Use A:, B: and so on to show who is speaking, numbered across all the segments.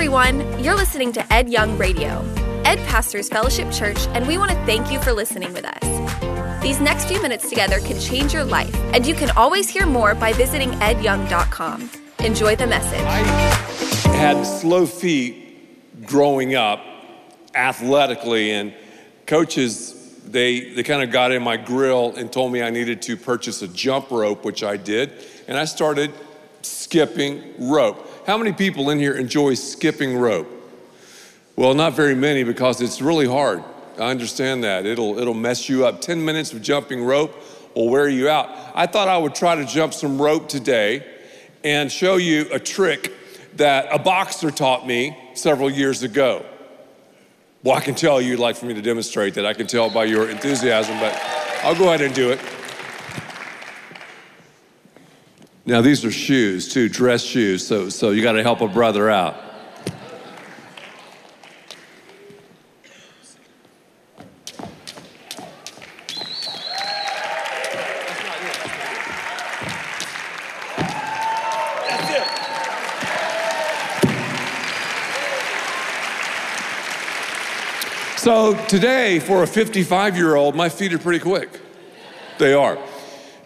A: everyone. You're listening to Ed Young Radio. Ed pastors Fellowship Church, and we want to thank you for listening with us. These next few minutes together can change your life, and you can always hear more by visiting edyoung.com. Enjoy the message.
B: I had slow feet growing up athletically, and coaches they, they kind of got in my grill and told me I needed to purchase a jump rope, which I did, and I started skipping rope. How many people in here enjoy skipping rope? Well, not very many because it's really hard. I understand that. It'll, it'll mess you up. 10 minutes of jumping rope will wear you out. I thought I would try to jump some rope today and show you a trick that a boxer taught me several years ago. Well, I can tell you'd like for me to demonstrate that. I can tell by your enthusiasm, but I'll go ahead and do it. Now, these are shoes, too, dress shoes, so, so you got to help a brother out. So today, for a 55 year old, my feet are pretty quick. They are.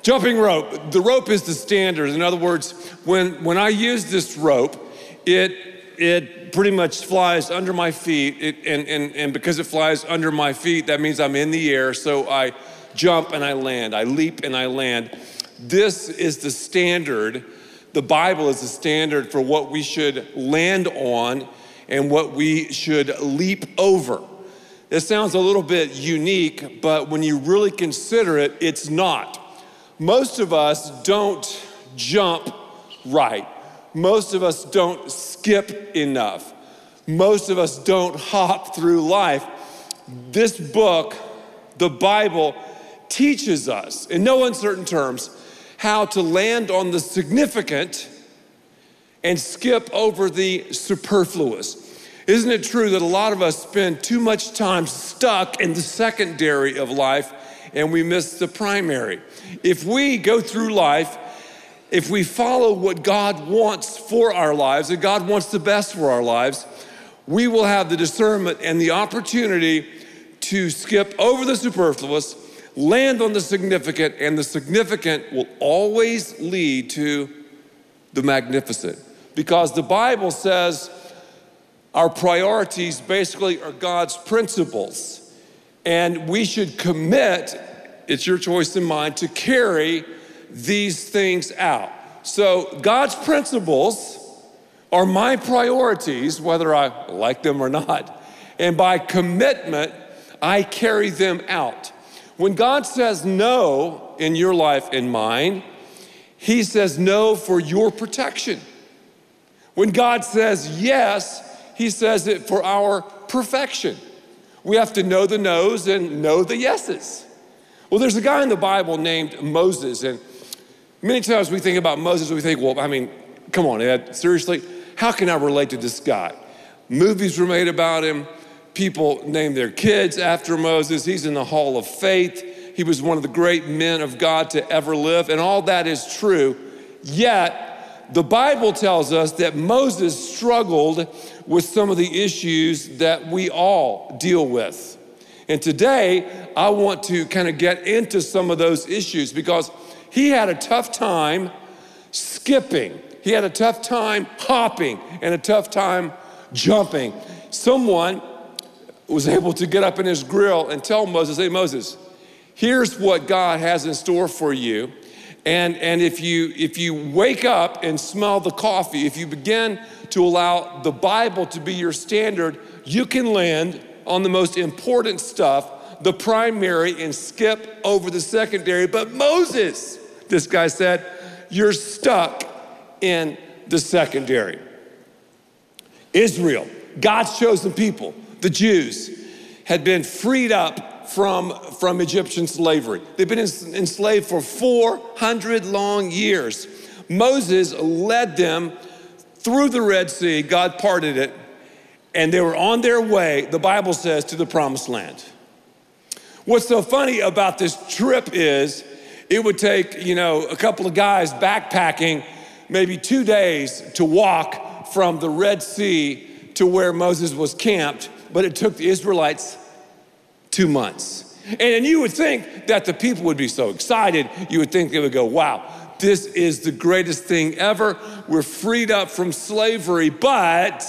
B: Jumping rope, the rope is the standard. In other words, when, when I use this rope, it, it pretty much flies under my feet. It, and, and, and because it flies under my feet, that means I'm in the air. So I jump and I land, I leap and I land. This is the standard. The Bible is the standard for what we should land on and what we should leap over. It sounds a little bit unique, but when you really consider it, it's not. Most of us don't jump right. Most of us don't skip enough. Most of us don't hop through life. This book, the Bible, teaches us, in no uncertain terms, how to land on the significant and skip over the superfluous. Isn't it true that a lot of us spend too much time stuck in the secondary of life and we miss the primary? If we go through life, if we follow what God wants for our lives, and God wants the best for our lives, we will have the discernment and the opportunity to skip over the superfluous, land on the significant, and the significant will always lead to the magnificent. Because the Bible says, our priorities basically are God's principles. And we should commit, it's your choice and mine, to carry these things out. So, God's principles are my priorities, whether I like them or not. And by commitment, I carry them out. When God says no in your life and mine, He says no for your protection. When God says yes, he says it for our perfection. We have to know the no's and know the yeses. Well, there's a guy in the Bible named Moses, and many times we think about Moses, we think, well, I mean, come on, Ed, seriously, how can I relate to this guy? Movies were made about him, people named their kids after Moses. He's in the Hall of Faith. He was one of the great men of God to ever live, and all that is true. Yet, the Bible tells us that Moses struggled with some of the issues that we all deal with. And today, I want to kind of get into some of those issues because he had a tough time skipping, he had a tough time hopping, and a tough time jumping. Someone was able to get up in his grill and tell Moses, Hey, Moses, here's what God has in store for you. And, and if, you, if you wake up and smell the coffee, if you begin to allow the Bible to be your standard, you can land on the most important stuff, the primary, and skip over the secondary. But Moses, this guy said, you're stuck in the secondary. Israel, God's chosen people, the Jews, had been freed up from, from Egyptian slavery. They've been enslaved for 400 long years. Moses led them through the Red Sea, God parted it, and they were on their way, the Bible says, to the promised land. What's so funny about this trip is it would take, you know, a couple of guys backpacking maybe two days to walk from the Red Sea to where Moses was camped, but it took the Israelites two months. And you would think that the people would be so excited. You would think they would go, wow, this is the greatest thing ever. We're freed up from slavery, but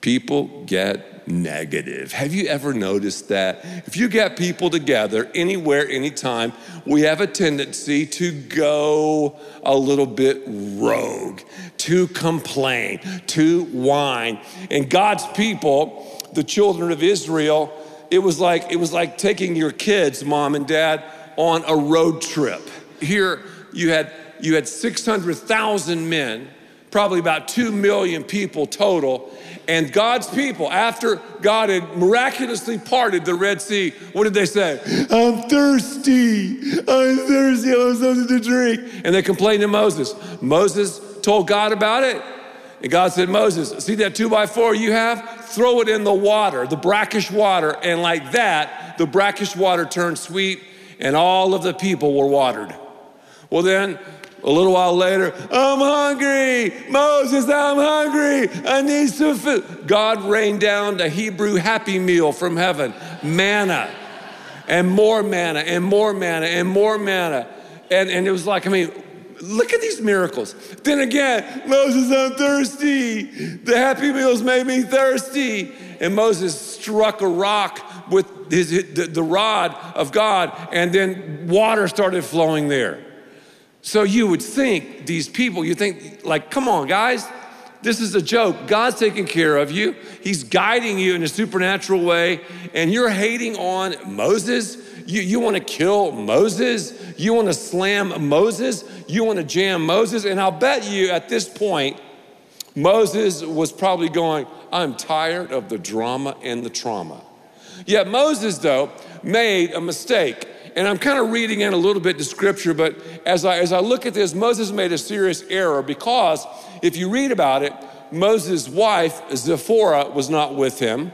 B: people get negative. Have you ever noticed that? If you get people together anywhere, anytime, we have a tendency to go a little bit rogue, to complain, to whine. And God's people, the children of Israel, it was like it was like taking your kids, mom and dad, on a road trip. Here you had you had 600,000 men, probably about 2 million people total, and God's people, after God had miraculously parted the Red Sea, what did they say? I'm thirsty. I'm thirsty. I want something to drink. And they complained to Moses. Moses told God about it. And God said, Moses, see that two by four you have? Throw it in the water, the brackish water. And like that, the brackish water turned sweet, and all of the people were watered. Well, then a little while later, I'm hungry. Moses, I'm hungry. I need some food. God rained down the Hebrew happy meal from heaven manna, and more manna, and more manna, and more manna. And, and it was like, I mean, look at these miracles. Then again, Moses, I'm thirsty. The happy meals made me thirsty. And Moses struck a rock with his, the, the rod of God, and then water started flowing there. So you would think these people, you think, like, come on, guys, this is a joke. God's taking care of you, He's guiding you in a supernatural way, and you're hating on Moses. You, you want to kill Moses? You want to slam Moses? You want to jam Moses? And I'll bet you at this point, Moses was probably going, I'm tired of the drama and the trauma. Yet Moses, though, made a mistake and I'm kind of reading in a little bit the scripture, but as I, as I look at this, Moses made a serious error because if you read about it, Moses' wife, Zipporah, was not with him.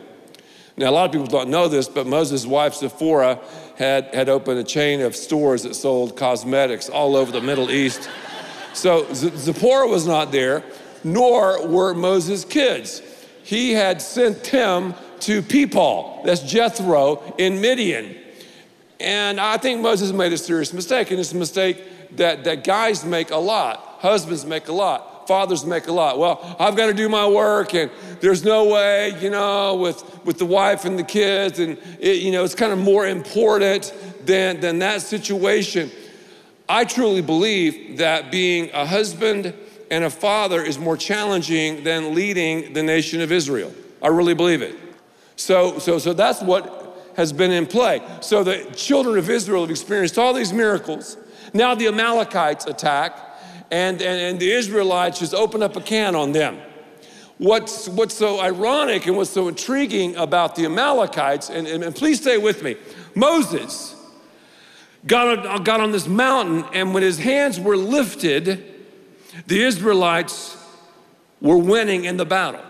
B: Now, a lot of people don't know this, but Moses' wife, Zipporah, had, had opened a chain of stores that sold cosmetics all over the Middle East. So Zipporah was not there, nor were Moses' kids. He had sent them to Pipol, that's Jethro in Midian. And I think Moses made a serious mistake, and it's a mistake that, that guys make a lot, husbands make a lot, fathers make a lot. Well, I've got to do my work, and there's no way, you know, with, with the wife and the kids, and it, you know, it's kind of more important than, than that situation. I truly believe that being a husband and a father is more challenging than leading the nation of Israel. I really believe it. So, so, so that's what has been in play. So the children of Israel have experienced all these miracles. Now the Amalekites attack, and, and, and the Israelites just open up a can on them. What's, what's so ironic and what's so intriguing about the Amalekites, and, and, and please stay with me, Moses got on, got on this mountain, and when his hands were lifted, the Israelites were winning in the battle.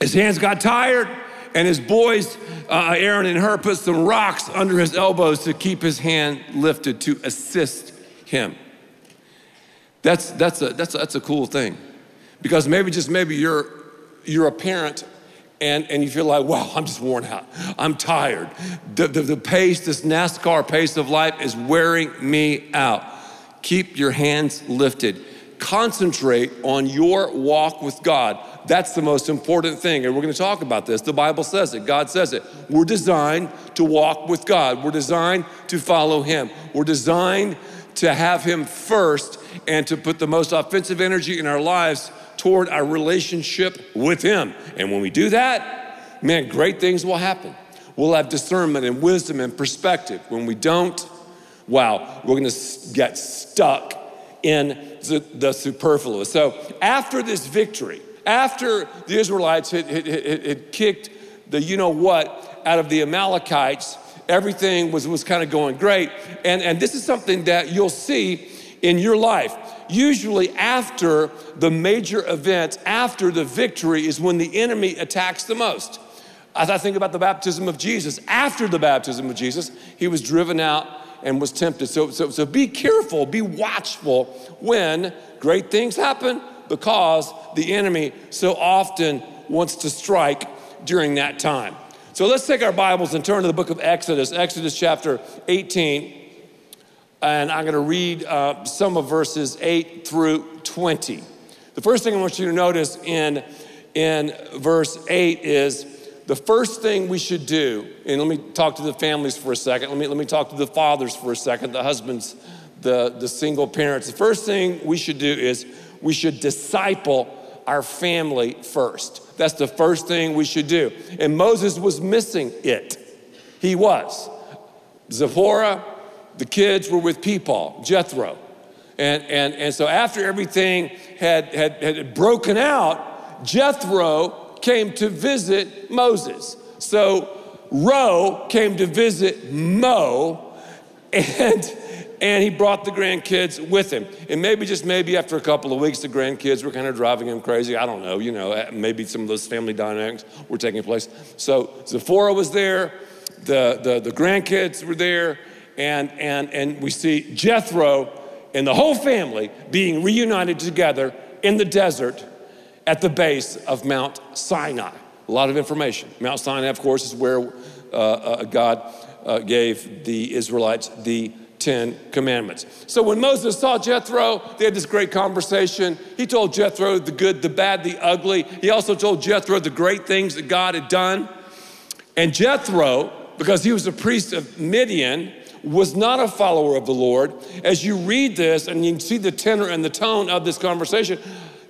B: His hands got tired, and his boys, uh, Aaron and Hur, put some rocks under his elbows to keep his hand lifted to assist him. That's, that's, a, that's, a, that's a cool thing. Because maybe, just maybe you're, you're a parent and, and you feel like, wow, I'm just worn out. I'm tired. The, the, the pace, this NASCAR pace of life is wearing me out. Keep your hands lifted. Concentrate on your walk with God that's the most important thing. And we're going to talk about this. The Bible says it, God says it. We're designed to walk with God, we're designed to follow Him, we're designed to have Him first and to put the most offensive energy in our lives toward our relationship with Him. And when we do that, man, great things will happen. We'll have discernment and wisdom and perspective. When we don't, wow, we're gonna get stuck in the, the superfluous. So after this victory, after the Israelites had, had, had kicked the you know what out of the Amalekites, everything was, was kind of going great. And, and this is something that you'll see in your life. Usually, after the major event, after the victory, is when the enemy attacks the most. As I think about the baptism of Jesus, after the baptism of Jesus, he was driven out and was tempted. So, so, so be careful, be watchful when great things happen because the enemy so often wants to strike during that time. So let's take our Bibles and turn to the book of Exodus, Exodus chapter 18. And I'm going to read uh, some of verses 8 through 20. The first thing I want you to notice in, in verse 8 is the first thing we should do, and let me talk to the families for a second. Let me, let me talk to the fathers for a second, the husbands, the, the single parents. The first thing we should do is we should disciple our family first. That's the first thing we should do. And Moses was missing it. He was. Zipporah, the kids were with Peepal, Jethro. And, and, and so after everything had, had, had broken out, Jethro came to visit Moses. So Ro came to visit Mo, and and he brought the grandkids with him. And maybe, just maybe, after a couple of weeks, the grandkids were kind of driving him crazy. I don't know, you know, uh, maybe some of those family dynamics were taking place. So Zipporah was there, the, the, the grandkids were there, and, and, and we see Jethro and the whole family being reunited together in the desert at the base of Mount Sinai. A lot of information. Mount Sinai, of course, is where uh, uh, God uh, gave the Israelites the Ten Commandments. So when Moses saw Jethro, they had this great conversation. He told Jethro the good, the bad, the ugly. He also told Jethro the great things that God had done. And Jethro, because he was a priest of Midian, was not a follower of the Lord. As you read this and you see the tenor and the tone of this conversation,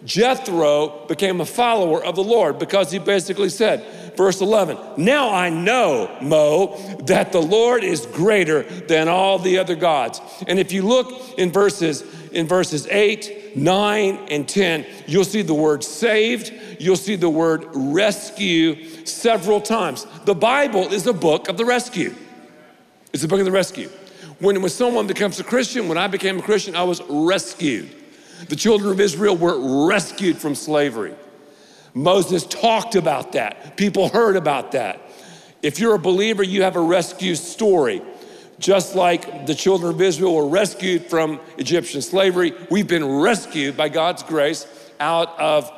B: Jethro became a follower of the Lord because he basically said, verse 11, Now I know, Mo, that the Lord is greater than all the other gods. And if you look in verses, in verses 8, 9, and 10, you'll see the word saved, you'll see the word rescue several times. The Bible is a book of the rescue. It's a book of the rescue. When, when someone becomes a Christian, when I became a Christian, I was rescued. The children of Israel were rescued from slavery. Moses talked about that. People heard about that. If you're a believer, you have a rescue story. Just like the children of Israel were rescued from Egyptian slavery, we've been rescued by God's grace out of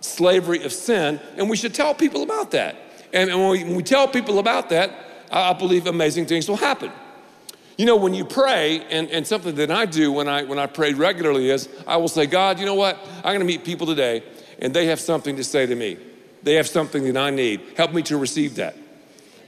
B: slavery of sin, and we should tell people about that. And, when, we, when we tell people about that, I believe amazing things will happen. You know, when you pray, and, and something that I do when I, when I pray regularly is I will say, God, you know what? I'm gonna meet people today, and they have something to say to me. They have something that I need. Help me to receive that.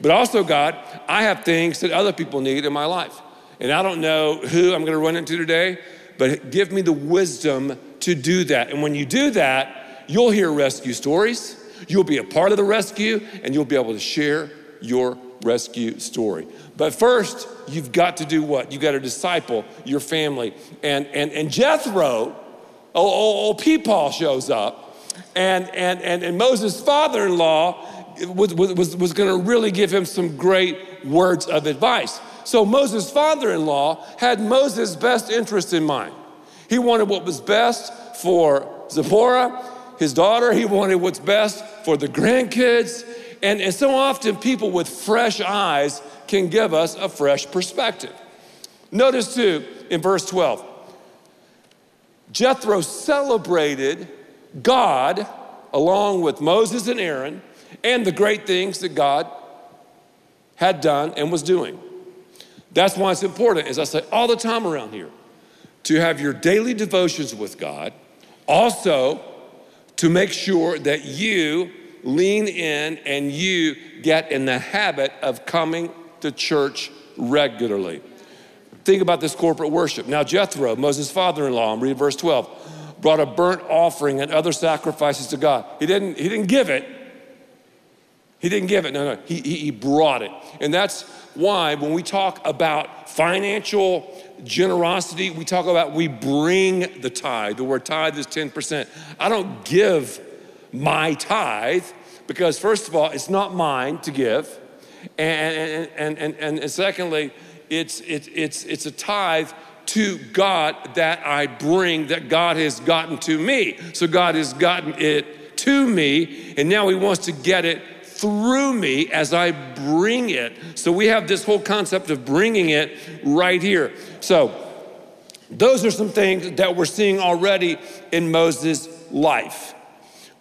B: But also, God, I have things that other people need in my life. And I don't know who I'm gonna run into today, but give me the wisdom to do that. And when you do that, you'll hear rescue stories, you'll be a part of the rescue, and you'll be able to share your rescue story. But first, you've got to do what? You've got to disciple your family. And, and, and Jethro, oh, oh, oh, old, old, Peepal shows up, and, and, and, and Moses' father in law was, was, was going to really give him some great words of advice. So Moses' father in law had Moses' best interest in mind. He wanted what was best for Zipporah, his daughter. He wanted what's best for the grandkids. And, and so often, people with fresh eyes can give us a fresh perspective. Notice too in verse 12, Jethro celebrated God along with Moses and Aaron and the great things that God had done and was doing. That's why it's important, as I say all the time around here, to have your daily devotions with God, also to make sure that you lean in and you get in the habit of coming to church regularly. Think about this corporate worship. Now, Jethro, Moses' father in law, I'm reading verse 12, brought a burnt offering and other sacrifices to God. He didn't, he didn't give it. He didn't give it. No, no. He, he, he brought it. And that's why when we talk about financial generosity, we talk about we bring the tithe. The word tithe is 10%. I don't give my tithe because, first of all, it's not mine to give. And, and, and, and, and secondly, it's, it's, it's, it's a tithe to God that I bring, that God has gotten to me. So God has gotten it to me, and now He wants to get it through me as I bring it. So we have this whole concept of bringing it right here. So those are some things that we're seeing already in Moses' life.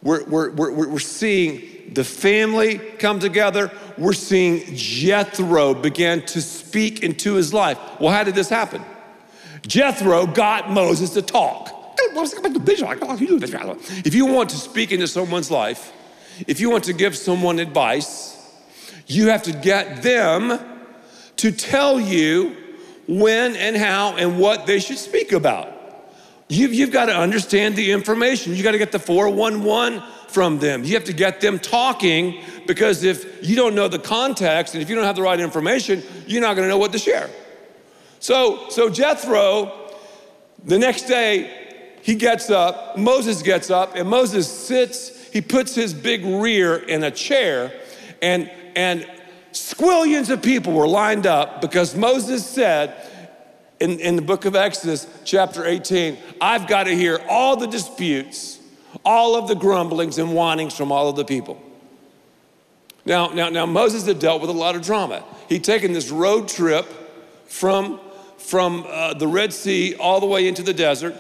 B: We're, we're, we're, we're seeing the family come together. We're seeing Jethro begin to speak into his life. Well, how did this happen? Jethro got Moses to talk. If you want to speak into someone's life, if you want to give someone advice, you have to get them to tell you when and how and what they should speak about. You've, you've got to understand the information. You got to get the 411 from them. You have to get them talking because if you don't know the context and if you don't have the right information, you're not going to know what to share. So, so Jethro, the next day, he gets up, Moses gets up, and Moses sits, he puts his big rear in a chair, and, and squillions of people were lined up because Moses said in, in the book of Exodus, chapter 18, I've got to hear all the disputes, all of the grumblings and whinings from all of the people. Now, now, now Moses had dealt with a lot of drama. He'd taken this road trip from, from uh, the Red Sea all the way into the desert.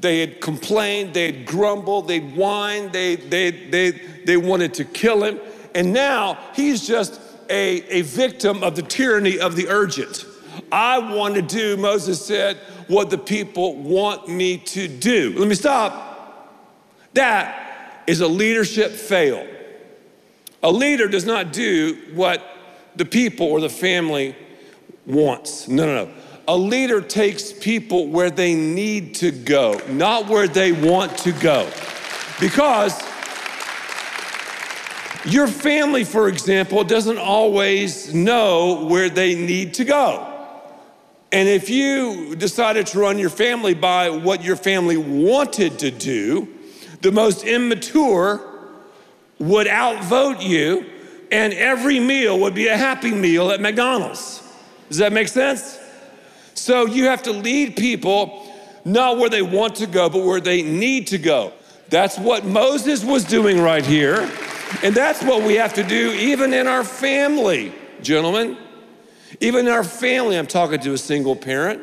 B: They had complained, they had grumbled, they'd whined, they, they, they, they wanted to kill him. And now he's just a, a victim of the tyranny of the urgent. I want to do, Moses said, what the people want me to do. Let me stop. That is a leadership fail. A leader does not do what the people or the family wants. No, no, no. A leader takes people where they need to go, not where they want to go. Because your family, for example, doesn't always know where they need to go. And if you decided to run your family by what your family wanted to do, the most immature would outvote you, and every meal would be a happy meal at McDonald's. Does that make sense? So you have to lead people not where they want to go, but where they need to go. That's what Moses was doing right here. And that's what we have to do even in our family, gentlemen. Even in our family, I'm talking to a single parent.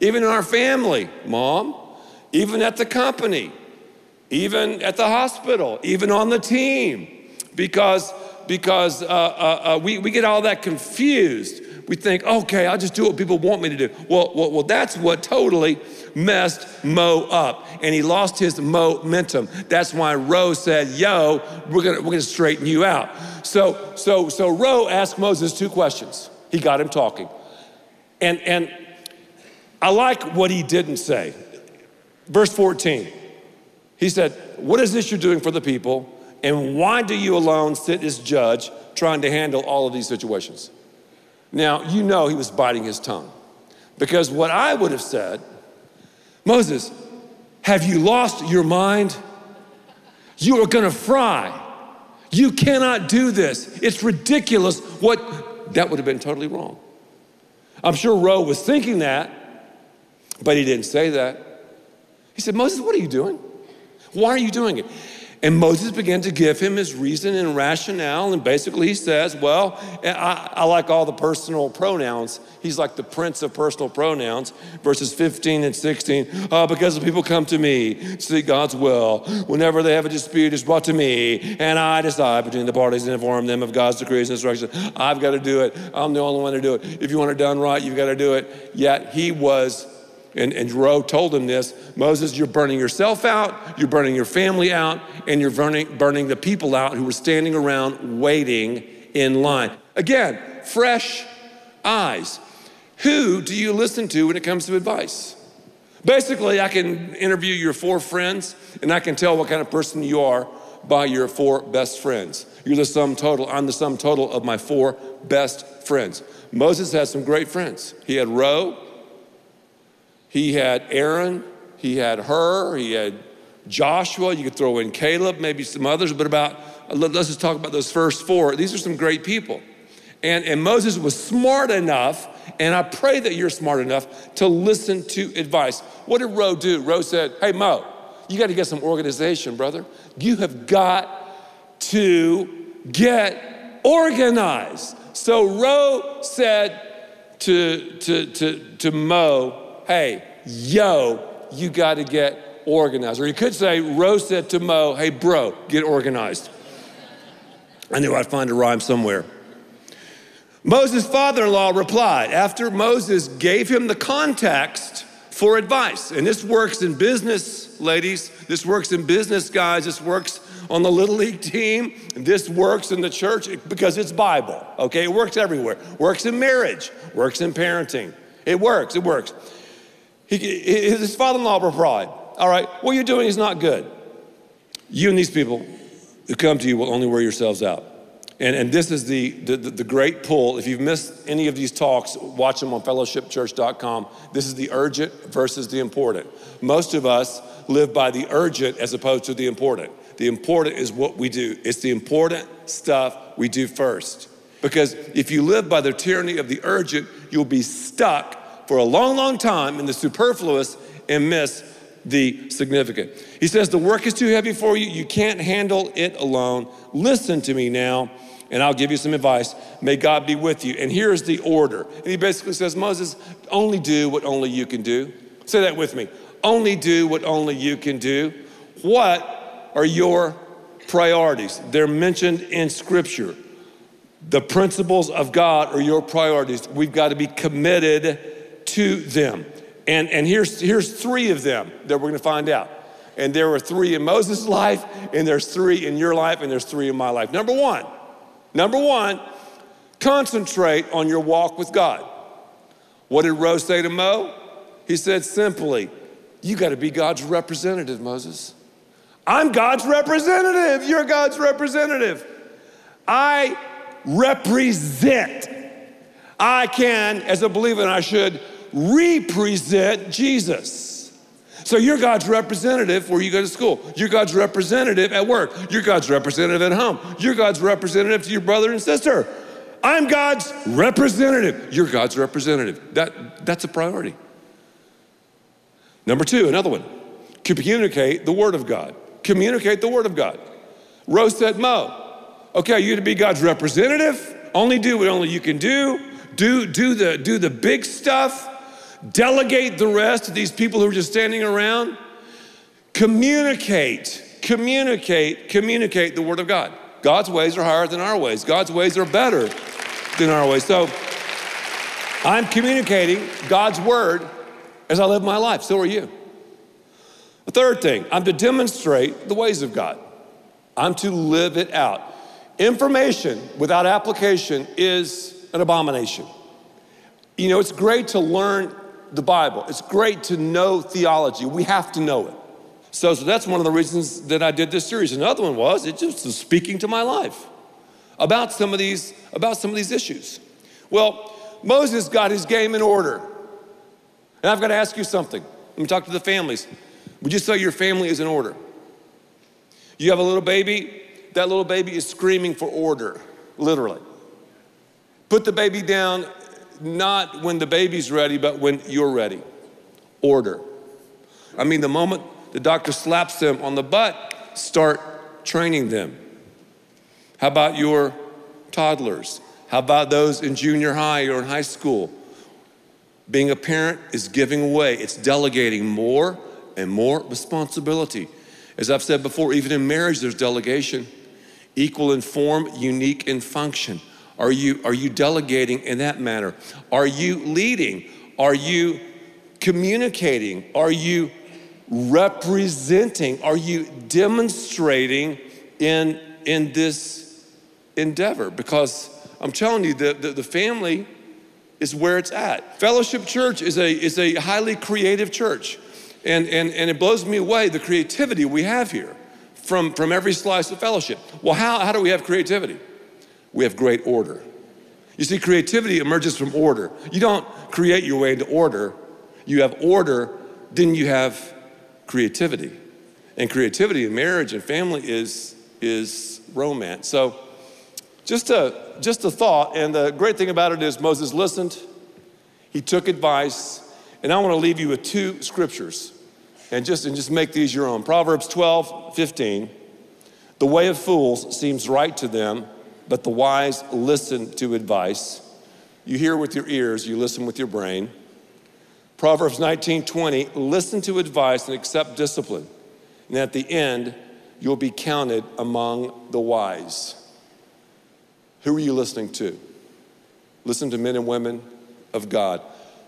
B: Even in our family, mom, even at the company, even at the hospital, even on the team, because because uh, uh, uh, we, we get all that confused. We think, okay, I'll just do what people want me to do. Well, well, well that's what totally messed Mo up, and he lost his momentum. That's why Ro said, "Yo, we're gonna we're gonna straighten you out." So so so Ro asked Moses two questions. He got him talking, and and I like what he didn't say. Verse 14, he said, "What is this you're doing for the people, and why do you alone sit as judge, trying to handle all of these situations?" Now you know he was biting his tongue, because what I would have said Moses, have you lost your mind? You are gonna fry. You cannot do this. It's ridiculous. What that would have been totally wrong. I'm sure Ro was thinking that, but he didn't say that. He said, Moses, what are you doing? Why are you doing it? And Moses began to give him his reason and rationale. And basically, he says, Well, I, I, like all the personal pronouns. He's like the prince of personal pronouns, verses 15 and 16. Uh, because the people come to me to seek God's will. Whenever they have a dispute, it's brought to me, and I decide between the parties and inform them of God's decrees and instructions. I've got to do it. I'm the only one to do it. If you want it done right, you've got to do it. Yet he was and, and Ro told him this Moses, you're burning yourself out, you're burning your family out, and you're burning, burning the people out who were standing around waiting in line. Again, fresh eyes. Who do you listen to when it comes to advice? Basically, I can interview your four friends and I can tell what kind of person you are by your four best friends. You're the sum total, I'm the sum total of my four best friends. Moses had some great friends. He had Ro, he had Aaron, he had Hur, he had Joshua. You could throw in Caleb, maybe some others, but about let's just talk about those first four. These are some great people. And, and Moses was smart enough, and I pray that you're smart enough to listen to advice. What did Ro do? Ro said, Hey, Mo, you got to get some organization, brother. You have got to get organized. So Ro said to, to, to, to Mo, hey, yo, you got to get organized. Or you could say, Ro said to Mo, hey, bro, get organized. I knew I'd find a rhyme somewhere. Moses' father in law replied after Moses gave him the context for advice. And this works in business, ladies. This works in business, guys. This works on the little league team. This works in the church because it's Bible, okay? It works everywhere. Works in marriage, works in parenting. It works, it works. He, his father in law replied, All right, what you're doing is not good. You and these people who come to you will only wear yourselves out. And, and this is the, the, the great pull. If you've missed any of these talks, watch them on fellowshipchurch.com. This is the urgent versus the important. Most of us live by the urgent as opposed to the important. The important is what we do, it's the important stuff we do first. Because if you live by the tyranny of the urgent, you'll be stuck for a long, long time in the superfluous and miss the significant. He says, The work is too heavy for you. You can't handle it alone. Listen to me now, and I'll give you some advice. May God be with you. And here's the order. And he basically says, Moses, only do what only you can do. Say that with me. Only do what only you can do. What are your priorities? They're mentioned in Scripture. The principles of God are your priorities. We've got to be committed to them. And, and here's, here's three of them that we're to find out. And there were three in Moses' life, and there's three in your life, and there's three in my life. Number one, number one, concentrate on your walk with God. What did Ro say to Mo? He said simply, You got to be God's representative, Moses. I'm God's representative. You're God's representative. I represent. I can, as a believer, and I should represent Jesus. So you're God's representative where you go to school. You're God's representative at work. You're God's representative at home. You're God's representative to your brother and sister. I'm God's representative. You're God's representative. That, that's a priority. Number two, another one communicate the Word of God. Communicate the Word of God. Ro said, Mo, okay, you to be God's representative, only do what only you can do, do, do, the, do the big stuff delegate the rest to these people who are just standing around. Communicate, communicate, communicate the Word of God. God's ways are higher than our ways, God's ways are better than our ways. So I'm communicating God's Word as I live my life. So are you. The third thing, I'm to demonstrate the ways of God, I'm to live it out. Information without application is an abomination. You know, it's great to learn the Bible. It's great to know theology. We have to know it. So, so that's one of the reasons that I did this series. Another one was it just was speaking to my life about some of these about some of these issues. Well, Moses got his game in order. And I've got to ask you something. Let me talk to the families. Would you say your family is in order? You have a little baby, that little baby is screaming for order, literally. Put the baby down not when the baby's ready, but when you're ready. Order. I mean, the moment the doctor slaps them on the butt, start training them. How about your toddlers? How about those in junior high or in high school? Being a parent is giving away, it's delegating more and more responsibility. As I've said before, even in marriage, there's delegation, equal in form, unique in function. Are you, are you delegating in that manner? Are you leading? Are you communicating? Are you representing? Are you demonstrating in, in this endeavor? Because I'm telling you, the, the, the family is where it's at. Fellowship Church is a, is a highly creative church. And, and, and it blows me away the creativity we have here from, from every slice of fellowship. Well, how, how do we have creativity? We have great order. You see, creativity emerges from order. You don't create your way into order, you have order, then you have creativity. And creativity in marriage and family is, is romance. So, just a, just a thought, and the great thing about it is Moses listened, he took advice, and I want to leave you with two scriptures and just, and just make these your own. Proverbs 12, 15. The way of fools seems right to them but the wise listen to advice. You hear with your ears, you listen with your brain. Proverbs 19:20, listen to advice and accept discipline. And at the end, you'll be counted among the wise. Who are you listening to? Listen to men and women of God.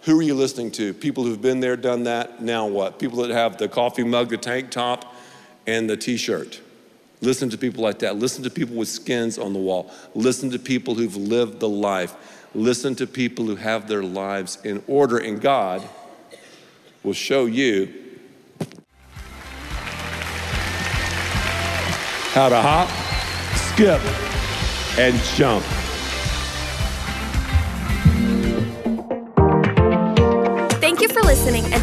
B: Who are you listening to? People who've been there, done that, now what? People that have the coffee mug, the tank top, and the t shirt. Listen to people like that. Listen to people with skins on the wall. Listen to people who've lived the life. Listen to people who have their lives in order, and God will show you how to hop, skip, and jump.
A: Thank you for listening, and